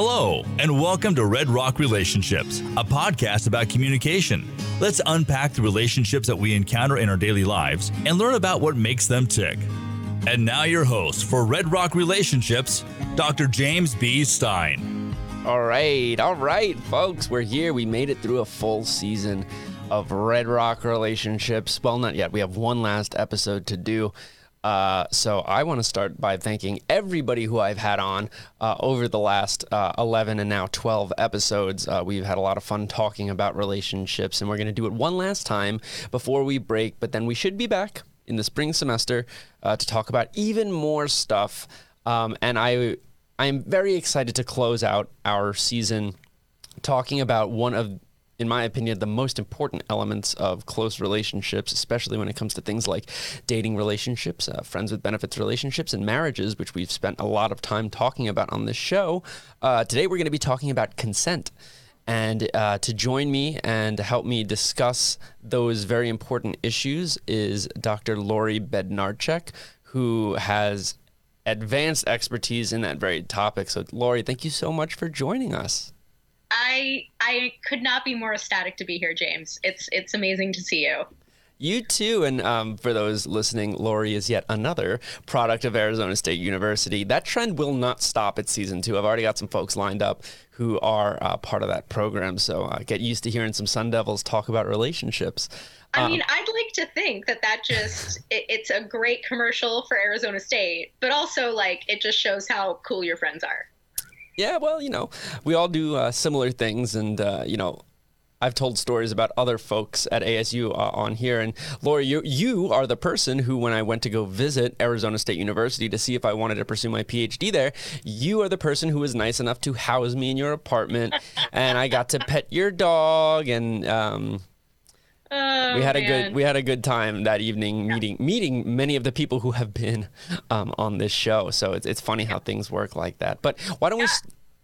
Hello, and welcome to Red Rock Relationships, a podcast about communication. Let's unpack the relationships that we encounter in our daily lives and learn about what makes them tick. And now, your host for Red Rock Relationships, Dr. James B. Stein. All right, all right, folks, we're here. We made it through a full season of Red Rock Relationships. Well, not yet. We have one last episode to do. Uh, so I want to start by thanking everybody who I've had on uh, over the last uh, 11 and now 12 episodes. Uh, we've had a lot of fun talking about relationships, and we're going to do it one last time before we break. But then we should be back in the spring semester uh, to talk about even more stuff. Um, and I, I am very excited to close out our season talking about one of in my opinion, the most important elements of close relationships, especially when it comes to things like dating relationships, uh, friends with benefits relationships, and marriages, which we've spent a lot of time talking about on this show. Uh, today, we're going to be talking about consent. And uh, to join me and help me discuss those very important issues is Dr. Lori Bednarchik, who has advanced expertise in that very topic. So, Lori, thank you so much for joining us. I I could not be more ecstatic to be here, James. It's it's amazing to see you. You too, and um, for those listening, Lori is yet another product of Arizona State University. That trend will not stop at season two. I've already got some folks lined up who are uh, part of that program, so uh, get used to hearing some Sun Devils talk about relationships. I um, mean, I'd like to think that that just it, it's a great commercial for Arizona State, but also like it just shows how cool your friends are. Yeah, well, you know, we all do uh, similar things, and uh, you know, I've told stories about other folks at ASU uh, on here. And Lori, you, you are the person who, when I went to go visit Arizona State University to see if I wanted to pursue my PhD there, you are the person who was nice enough to house me in your apartment. and I got to pet your dog. And um, oh, we had man. a good we had a good time that evening meeting meeting many of the people who have been um, on this show. So it's, it's funny how things work like that. But why don't we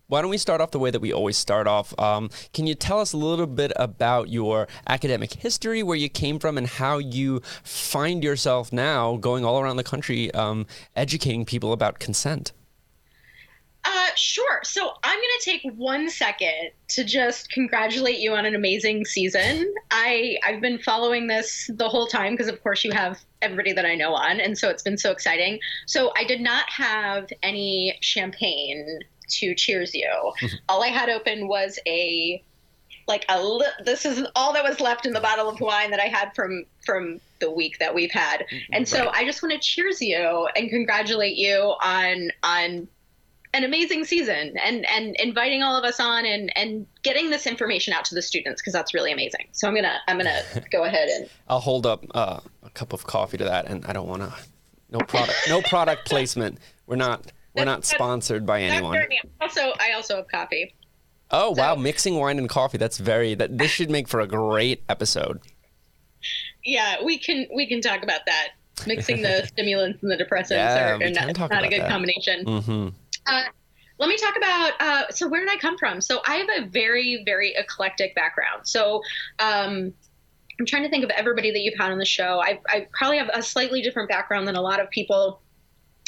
why don't we start off the way that we always start off? Um, can you tell us a little bit about your academic history, where you came from, and how you find yourself now going all around the country um, educating people about consent? Sure. So I'm going to take one second to just congratulate you on an amazing season. I I've been following this the whole time because, of course, you have everybody that I know on, and so it's been so exciting. So I did not have any champagne to cheers you. All I had open was a like a li- this is all that was left in the bottle of wine that I had from from the week that we've had. And so I just want to cheers you and congratulate you on on an amazing season and and inviting all of us on and and getting this information out to the students because that's really amazing. So I'm gonna I'm gonna go ahead and I'll hold up uh, a cup of coffee to that, and I don't want to no product no product placement. We're not we're not sponsored by anyone. Also, I also have coffee. Oh so. wow, mixing wine and coffee. That's very that this should make for a great episode. Yeah, we can we can talk about that. Mixing the stimulants and the depressants yeah, are, are not, not a good that. combination. Mm-hmm. Uh, let me talk about uh, so where did I come from? So I have a very very eclectic background. So um, I'm trying to think of everybody that you've had on the show. I, I probably have a slightly different background than a lot of people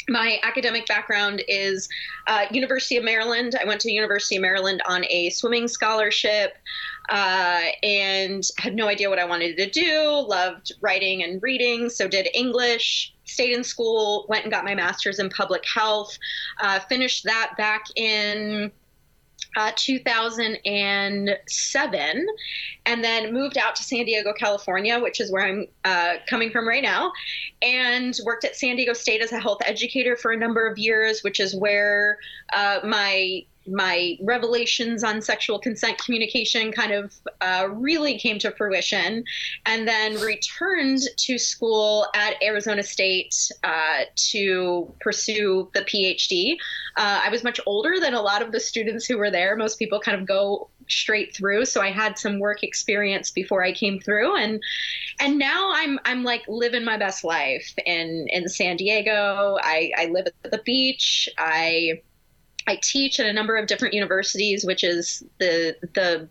my academic background is uh, University of Maryland. I went to University of Maryland on a swimming scholarship uh, and had no idea what I wanted to do. Loved writing and reading, so did English. Stayed in school, went and got my master's in public health. Uh, finished that back in uh, 2007, and then moved out to San Diego, California, which is where I'm uh, coming from right now, and worked at San Diego State as a health educator for a number of years, which is where uh, my my revelations on sexual consent communication kind of uh, really came to fruition, and then returned to school at Arizona State uh, to pursue the PhD. Uh, I was much older than a lot of the students who were there. Most people kind of go straight through so i had some work experience before i came through and and now i'm i'm like living my best life in in san diego i i live at the beach i I teach at a number of different universities, which is the the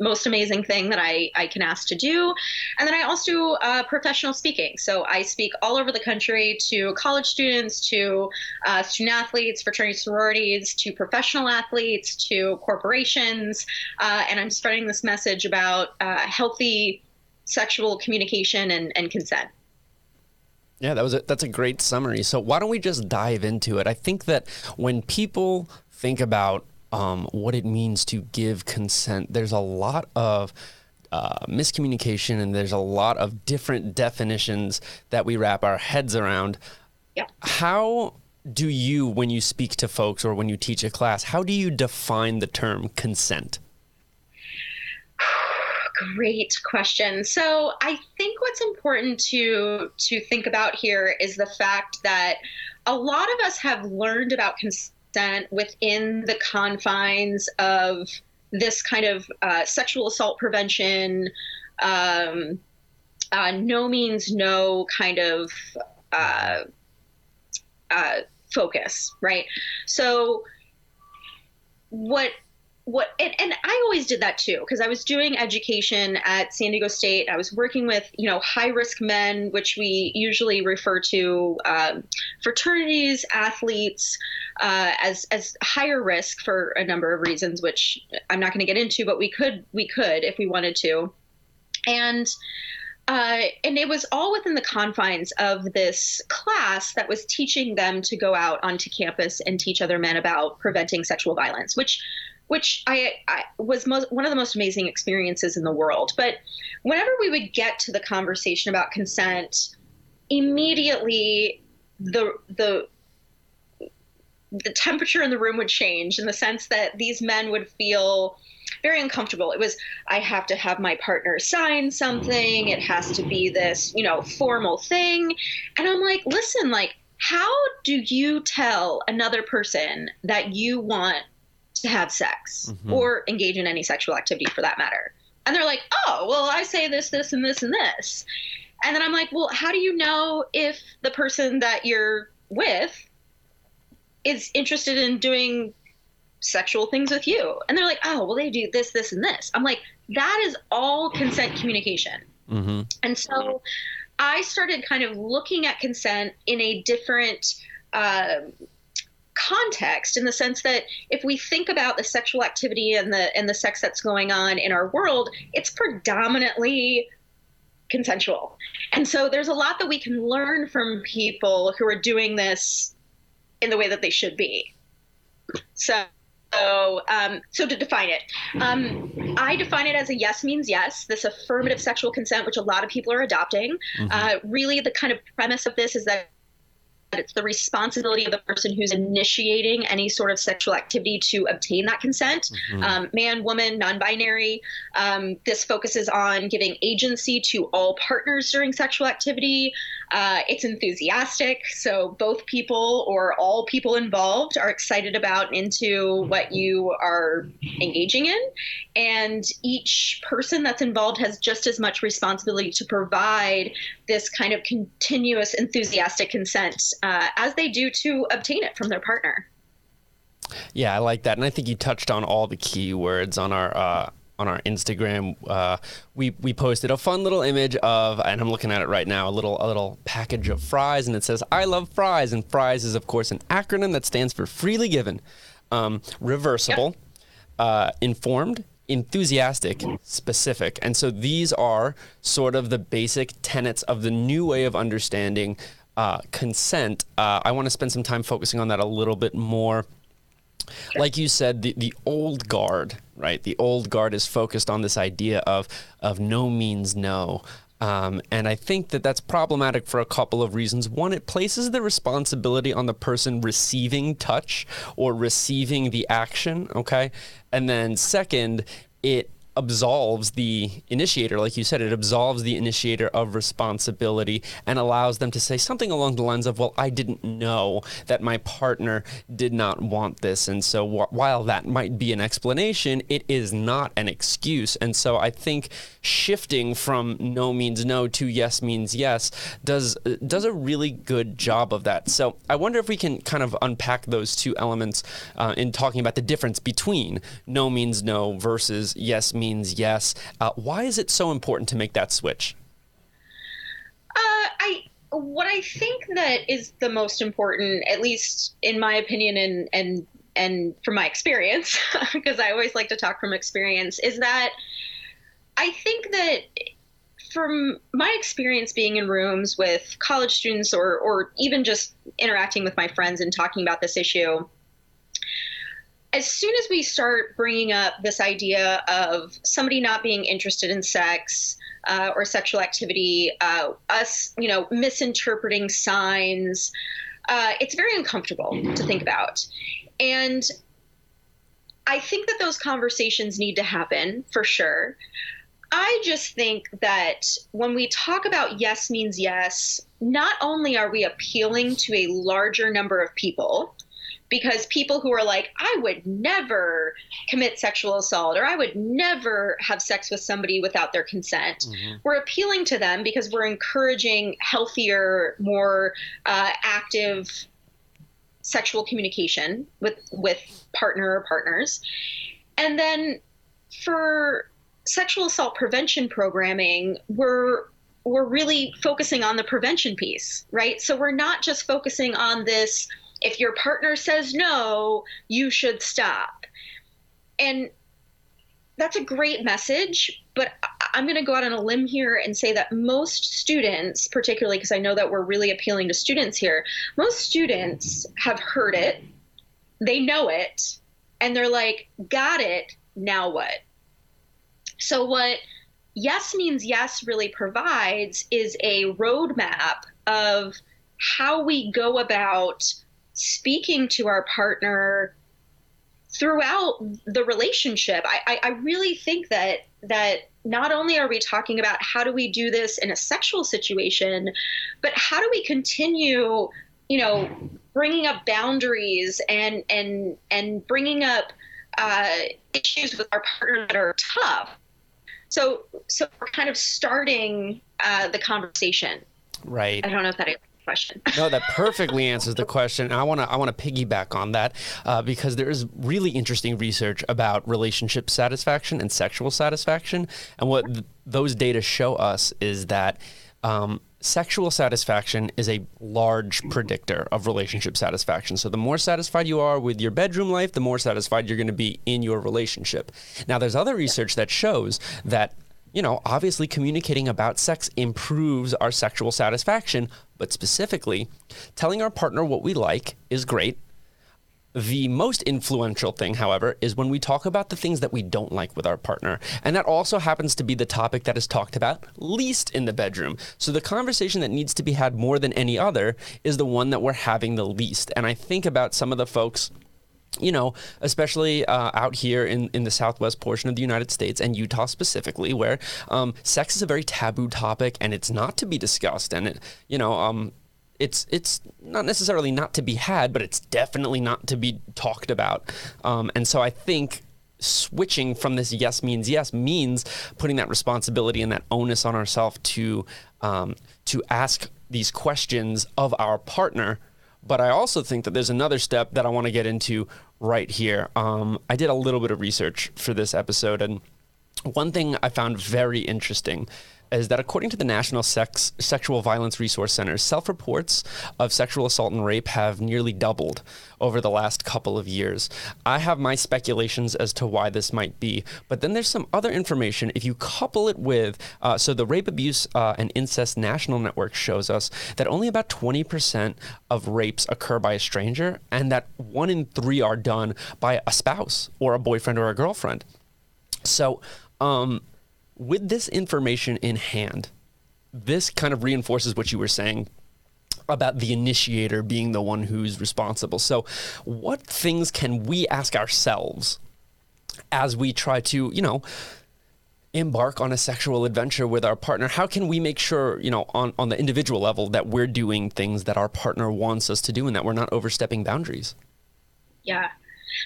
most amazing thing that I, I can ask to do. And then I also do uh, professional speaking. So I speak all over the country to college students, to uh, student athletes, fraternity sororities, to professional athletes, to corporations. Uh, and I'm spreading this message about uh, healthy sexual communication and, and consent. Yeah, that was a, that's a great summary. So why don't we just dive into it? I think that when people think about um, what it means to give consent. There's a lot of uh, miscommunication and there's a lot of different definitions that we wrap our heads around. Yeah. How do you, when you speak to folks or when you teach a class, how do you define the term consent? Great question. So I think what's important to to think about here is the fact that a lot of us have learned about consent within the confines of this kind of uh, sexual assault prevention, um, uh, no means no kind of uh, uh focus, right? So, what what and, and i always did that too because i was doing education at san diego state. I was working with you know high risk men which we usually refer to um, fraternities athletes uh, as as higher risk for a number of reasons which i'm not going to get into but we could we could if we wanted to. And uh, and it was all within the confines of this class that was teaching them to go out onto campus and teach other men about preventing sexual violence, which which I, I was most, one of the most amazing experiences in the world. But whenever we would get to the conversation about consent, immediately the the the temperature in the room would change in the sense that these men would feel very uncomfortable. It was, I have to have my partner sign something. It has to be this, you know, formal thing. And I'm like, listen, like, how do you tell another person that you want to have sex mm-hmm. or engage in any sexual activity for that matter. And they're like, oh, well, I say this, this, and this, and this. And then I'm like, well, how do you know if the person that you're with is interested in doing sexual things with you? And they're like, oh, well, they do this, this, and this. I'm like, that is all consent communication. Mm-hmm. And so I started kind of looking at consent in a different uh, context in the sense that if we think about the sexual activity and the and the sex that's going on in our world it's predominantly consensual and so there's a lot that we can learn from people who are doing this in the way that they should be so so, um, so to define it, um, I define it as a yes means yes. This affirmative sexual consent, which a lot of people are adopting. Mm-hmm. Uh, really, the kind of premise of this is that it's the responsibility of the person who's initiating any sort of sexual activity to obtain that consent. Mm-hmm. Um, man, woman, non binary. Um, this focuses on giving agency to all partners during sexual activity. Uh, it's enthusiastic, so both people or all people involved are excited about into what you are engaging in. And each person that's involved has just as much responsibility to provide this kind of continuous enthusiastic consent uh, as they do to obtain it from their partner. Yeah, I like that, and I think you touched on all the key words on our uh, on our Instagram. Uh, we we posted a fun little image of, and I'm looking at it right now, a little a little package of fries, and it says "I love fries," and fries is of course an acronym that stands for freely given, um, reversible, yep. uh, informed, enthusiastic, specific. And so these are sort of the basic tenets of the new way of understanding uh, consent. Uh, I want to spend some time focusing on that a little bit more. Like you said, the, the old guard, right? The old guard is focused on this idea of of no means no. Um, and I think that that's problematic for a couple of reasons. One, it places the responsibility on the person receiving touch or receiving the action, okay? And then second, it absolves the initiator, like you said, it absolves the initiator of responsibility and allows them to say something along the lines of, Well, I didn't know that my partner did not want this. And so wh- while that might be an explanation, it is not an excuse. And so I think shifting from no means no to yes means yes does does a really good job of that. So I wonder if we can kind of unpack those two elements uh, in talking about the difference between no means no versus yes means means yes. Uh, why is it so important to make that switch? Uh, I what I think that is the most important, at least in my opinion, and and and from my experience, because I always like to talk from experience, is that I think that from my experience being in rooms with college students or or even just interacting with my friends and talking about this issue as soon as we start bringing up this idea of somebody not being interested in sex uh, or sexual activity, uh, us, you know, misinterpreting signs, uh, it's very uncomfortable to think about. And I think that those conversations need to happen for sure. I just think that when we talk about yes means yes, not only are we appealing to a larger number of people, because people who are like, I would never commit sexual assault or I would never have sex with somebody without their consent, mm-hmm. we're appealing to them because we're encouraging healthier, more uh, active sexual communication with with partner or partners. And then for sexual assault prevention programming, we're we're really focusing on the prevention piece, right? So we're not just focusing on this if your partner says no, you should stop. And that's a great message, but I'm going to go out on a limb here and say that most students, particularly because I know that we're really appealing to students here, most students have heard it, they know it, and they're like, got it, now what? So, what yes means yes really provides is a roadmap of how we go about speaking to our partner throughout the relationship. I, I, I, really think that that not only are we talking about how do we do this in a sexual situation, but how do we continue, you know, bringing up boundaries and and and bringing up uh, issues with our partner that are tough. So so we're kind of starting uh, the conversation. Right. I don't know if that question. no, that perfectly answers the question. And I want to I want to piggyback on that uh, because there is really interesting research about relationship satisfaction and sexual satisfaction, and what th- those data show us is that. Um, sexual satisfaction is a large predictor of relationship satisfaction. So, the more satisfied you are with your bedroom life, the more satisfied you're going to be in your relationship. Now, there's other research that shows that you know, obviously communicating about sex improves our sexual satisfaction, but specifically, telling our partner what we like is great. The most influential thing, however, is when we talk about the things that we don't like with our partner. And that also happens to be the topic that is talked about least in the bedroom. So the conversation that needs to be had more than any other is the one that we're having the least. And I think about some of the folks you know, especially uh, out here in, in the southwest portion of the United States and Utah specifically, where um, sex is a very taboo topic and it's not to be discussed. And, it, you know, um, it's it's not necessarily not to be had, but it's definitely not to be talked about. Um, and so I think switching from this yes means yes means putting that responsibility and that onus on ourselves to um, to ask these questions of our partner but I also think that there's another step that I want to get into right here. Um, I did a little bit of research for this episode, and one thing I found very interesting is that according to the National Sex Sexual Violence Resource Center, self-reports of sexual assault and rape have nearly doubled over the last couple of years. I have my speculations as to why this might be, but then there's some other information. If you couple it with, uh, so the Rape Abuse uh, and Incest National Network shows us that only about 20% of rapes occur by a stranger, and that one in three are done by a spouse or a boyfriend or a girlfriend. So, um, with this information in hand, this kind of reinforces what you were saying about the initiator being the one who's responsible. So, what things can we ask ourselves as we try to, you know, embark on a sexual adventure with our partner? How can we make sure, you know, on, on the individual level that we're doing things that our partner wants us to do and that we're not overstepping boundaries? Yeah,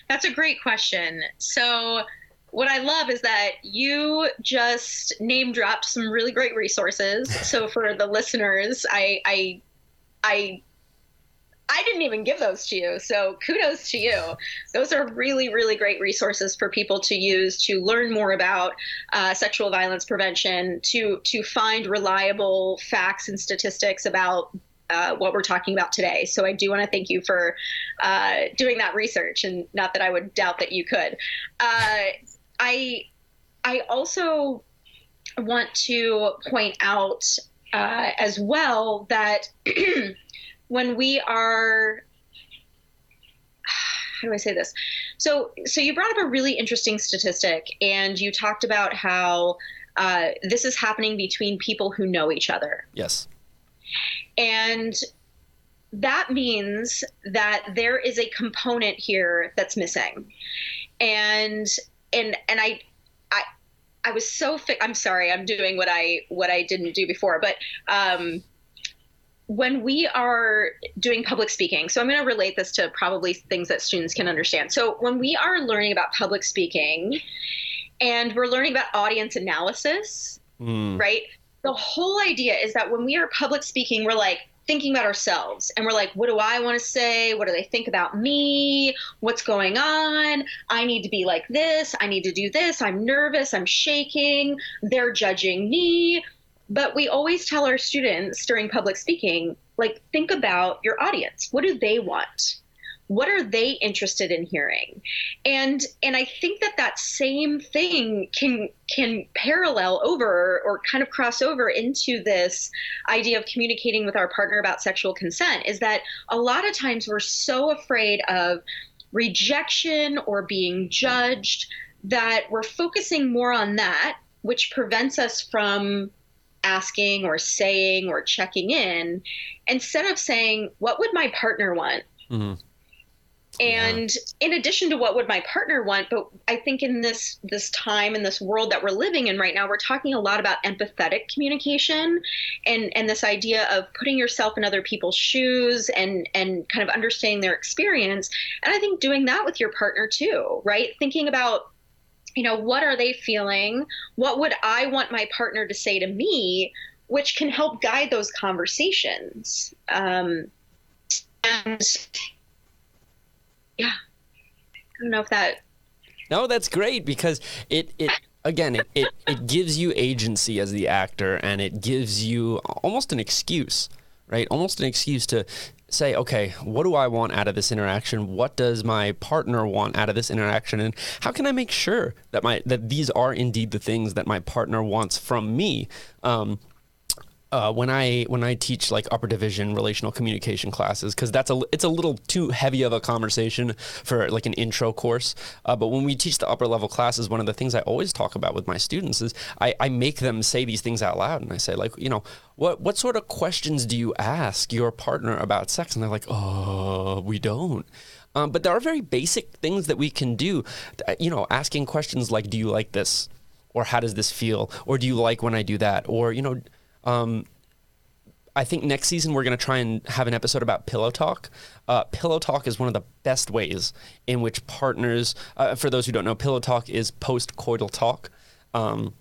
that's a great question. So, what I love is that you just name dropped some really great resources. So for the listeners, I I I I didn't even give those to you. So kudos to you. Those are really, really great resources for people to use to learn more about uh, sexual violence prevention, to to find reliable facts and statistics about uh, what we're talking about today. So I do want to thank you for uh, doing that research, and not that I would doubt that you could. I I also want to point out uh, as well that when we are how do I say this? So, so you brought up a really interesting statistic, and you talked about how uh, this is happening between people who know each other. Yes. And that means that there is a component here that's missing, and and and I I I was so fi- I'm sorry I'm doing what I what I didn't do before, but um, when we are doing public speaking, so I'm going to relate this to probably things that students can understand. So when we are learning about public speaking and we're learning about audience analysis, mm. right? The whole idea is that when we are public speaking, we're like thinking about ourselves and we're like, what do I want to say? What do they think about me? What's going on? I need to be like this. I need to do this. I'm nervous. I'm shaking. They're judging me but we always tell our students during public speaking, like, think about your audience. What do they want? What are they interested in hearing? And and I think that that same thing can can parallel over or kind of cross over into this idea of communicating with our partner about sexual consent. Is that a lot of times we're so afraid of rejection or being judged that we're focusing more on that which prevents us from asking or saying or checking in instead of saying, What would my partner want? Mm-hmm. And yeah. in addition to what would my partner want, but I think in this this time in this world that we're living in right now, we're talking a lot about empathetic communication and and this idea of putting yourself in other people's shoes and and kind of understanding their experience. And I think doing that with your partner too, right? Thinking about you know, what are they feeling? What would I want my partner to say to me, which can help guide those conversations. Um, and yeah, I don't know if that. No, that's great because it it again it, it, it gives you agency as the actor and it gives you almost an excuse right almost an excuse to say, okay, what do I want out of this interaction? What does my partner want out of this interaction? And how can I make sure that my that these are indeed the things that my partner wants from me? Um, uh, when I when I teach like upper division relational communication classes because that's a it's a little too heavy of a conversation for like an intro course. Uh, but when we teach the upper level classes, one of the things I always talk about with my students is I, I make them say these things out loud, and I say like you know what what sort of questions do you ask your partner about sex, and they're like oh we don't. Um, but there are very basic things that we can do. You know, asking questions like, "Do you like this?" or "How does this feel?" or "Do you like when I do that?" or you know um, I think next season we're going to try and have an episode about pillow talk. Uh, pillow talk is one of the best ways in which partners, uh, for those who don't know, pillow talk is post coital talk. Um,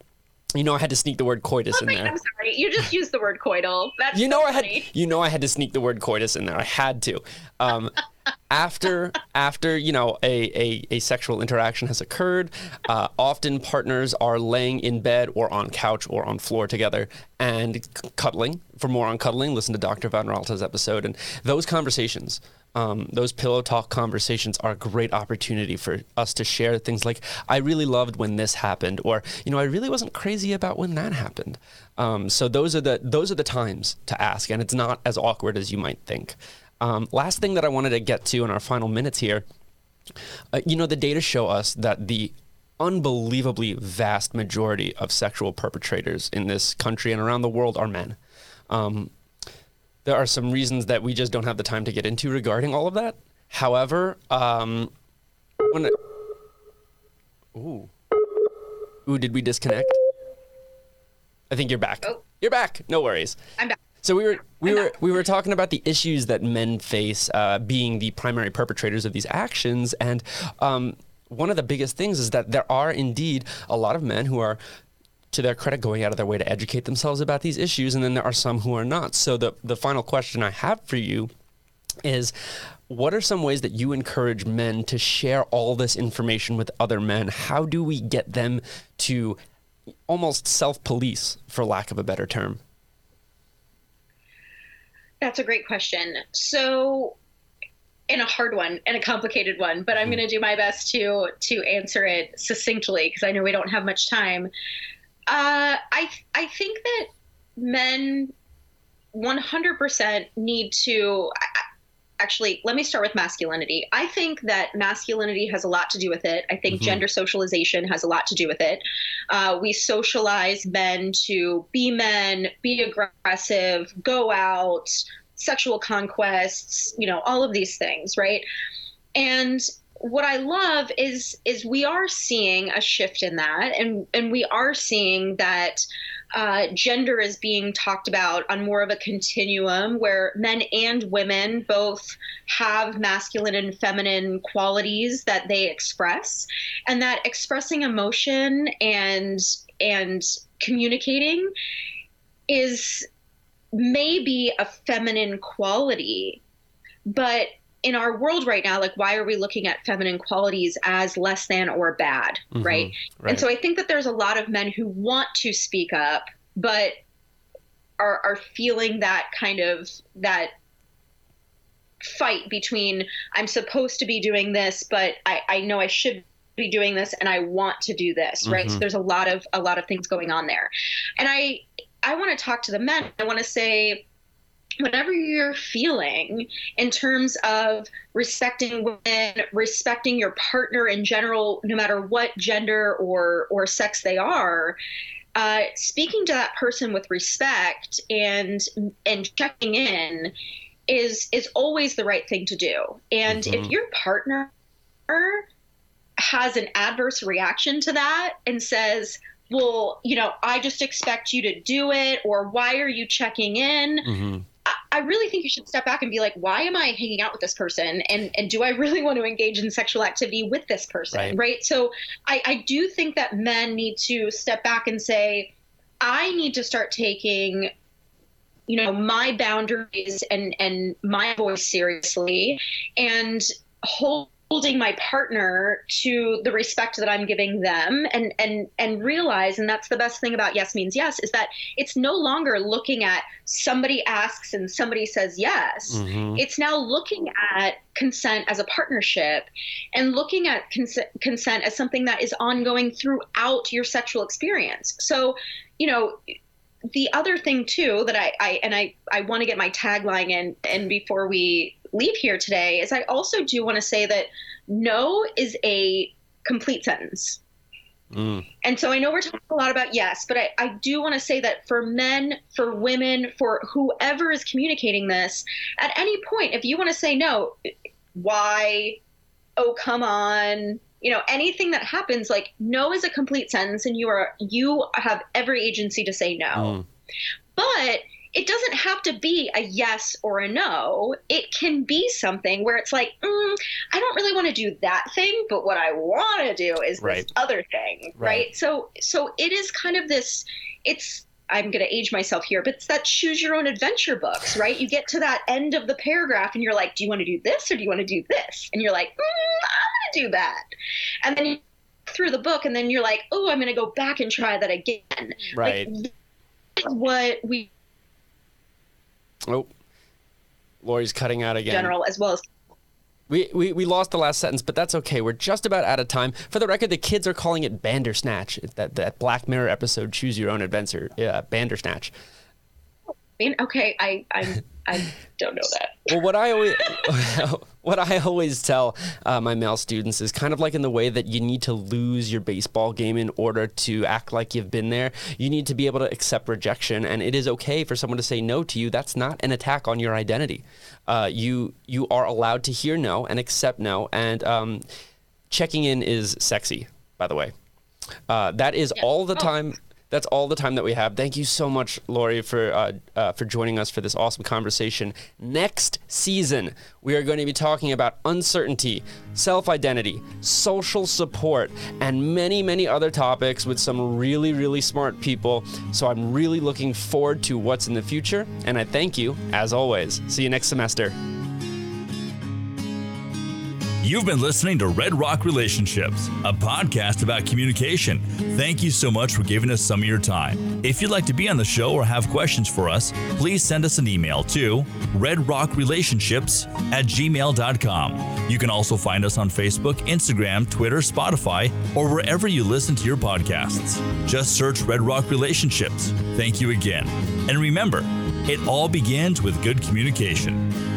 you know, I had to sneak the word coitus oh, in there. I'm sorry, you just used the word coital. That's you know, so I had you know I had to sneak the word coitus in there. I had to. Um, after after you know a, a, a sexual interaction has occurred uh, often partners are laying in bed or on couch or on floor together and c- cuddling. For more on cuddling listen to dr van raalte's episode. And those conversations um, those pillow talk conversations are a great opportunity for us to share things like i really loved when this happened or you know i really wasn't crazy about when that happened. Um, so those are the those are the times to ask and it's not as awkward as you might think um, last thing that I wanted to get to in our final minutes here, uh, you know, the data show us that the unbelievably vast majority of sexual perpetrators in this country and around the world are men. Um, there are some reasons that we just don't have the time to get into regarding all of that. However, um, when it, ooh, ooh, did we disconnect? I think you're back. Oh. You're back. No worries. I'm back. So we were we were we were talking about the issues that men face uh, being the primary perpetrators of these actions, and um, one of the biggest things is that there are indeed a lot of men who are to their credit, going out of their way to educate themselves about these issues, and then there are some who are not. So the the final question I have for you is what are some ways that you encourage men to share all this information with other men? How do we get them to almost self police, for lack of a better term? That's a great question. So, and a hard one and a complicated one, but I'm hmm. going to do my best to to answer it succinctly because I know we don't have much time. Uh, I I think that men 100% need to actually let me start with masculinity. I think that masculinity has a lot to do with it. I think mm-hmm. gender socialization has a lot to do with it. Uh, we socialize men to be men be aggressive go out sexual conquests you know all of these things right? And what I love is is we are seeing a shift in that, and and we are seeing that uh, gender is being talked about on more of a continuum where men and women both have masculine and feminine qualities that they express, and that expressing emotion and and communicating is maybe a feminine quality, but in our world right now, like why are we looking at feminine qualities as less than or bad, mm-hmm, right? right? And so I think that there's a lot of men who want to speak up, but are are feeling that kind of that fight between I'm supposed to be doing this, but I, I know I should be doing this and I want to do this, right? Mm-hmm. So there's a lot of a lot of things going on there. And I I want to talk to the men. I want to say whatever you're feeling in terms of respecting women, respecting your partner in general, no matter what gender or or sex they are, uh, speaking to that person with respect and and checking in is is always the right thing to do. And mm-hmm. if your partner has an adverse reaction to that and says, well, you know, I just expect you to do it, or why are you checking in? Mm-hmm. I really think you should step back and be like, why am I hanging out with this person? And and do I really want to engage in sexual activity with this person? Right. right? So I, I do think that men need to step back and say, I need to start taking you know my boundaries and and my voice seriously and hold holding my partner to the respect that I'm giving them and and and realize and that's the best thing about yes means yes is that it's no longer looking at somebody asks and somebody says yes mm-hmm. it's now looking at consent as a partnership and looking at cons- consent as something that is ongoing throughout your sexual experience so you know the other thing too that I, I and I, I want to get my tagline in and before we leave here today is I also do want to say that no is a complete sentence. Mm. And so I know we're talking a lot about yes, but I, I do want to say that for men, for women, for whoever is communicating this, at any point, if you want to say no, why, oh, come on, you know, anything that happens, like no is a complete sentence and you are, you have every agency to say no. Mm. But it doesn't have to be a yes or a no. It can be something where it's like, mm, I don't really want to do that thing, but what I want to do is right. this other thing, right. right? So, so it is kind of this. It's I'm going to age myself here, but it's that choose your own adventure books, right? You get to that end of the paragraph and you're like, do you want to do this or do you want to do this? And you're like, mm, I'm going to do that. And then you through the book and then you're like, oh, I'm going to go back and try that again. Right. Like, what we Oh, Lori's cutting out again. General, as well as we, we, we lost the last sentence, but that's okay. We're just about out of time. For the record, the kids are calling it Bandersnatch. That that Black Mirror episode, Choose Your Own Adventure. Yeah, Bandersnatch. Okay, I I I don't know that. well, what I always what I always tell uh, my male students is kind of like in the way that you need to lose your baseball game in order to act like you've been there. You need to be able to accept rejection, and it is okay for someone to say no to you. That's not an attack on your identity. Uh, you you are allowed to hear no and accept no, and um, checking in is sexy. By the way, uh, that is yeah. all the oh. time that's all the time that we have. Thank you so much, Lori, for uh, uh, for joining us for this awesome conversation. Next season, we are going to be talking about uncertainty, self-identity, social support, and many, many other topics with some really, really smart people. So I'm really looking forward to what's in the future, and I thank you as always. See you next semester. You've been listening to Red Rock Relationships, a podcast about communication. Thank you so much for giving us some of your time. If you'd like to be on the show or have questions for us, please send us an email to redrockrelationships at gmail.com. You can also find us on Facebook, Instagram, Twitter, Spotify, or wherever you listen to your podcasts. Just search Red Rock Relationships. Thank you again. And remember, it all begins with good communication.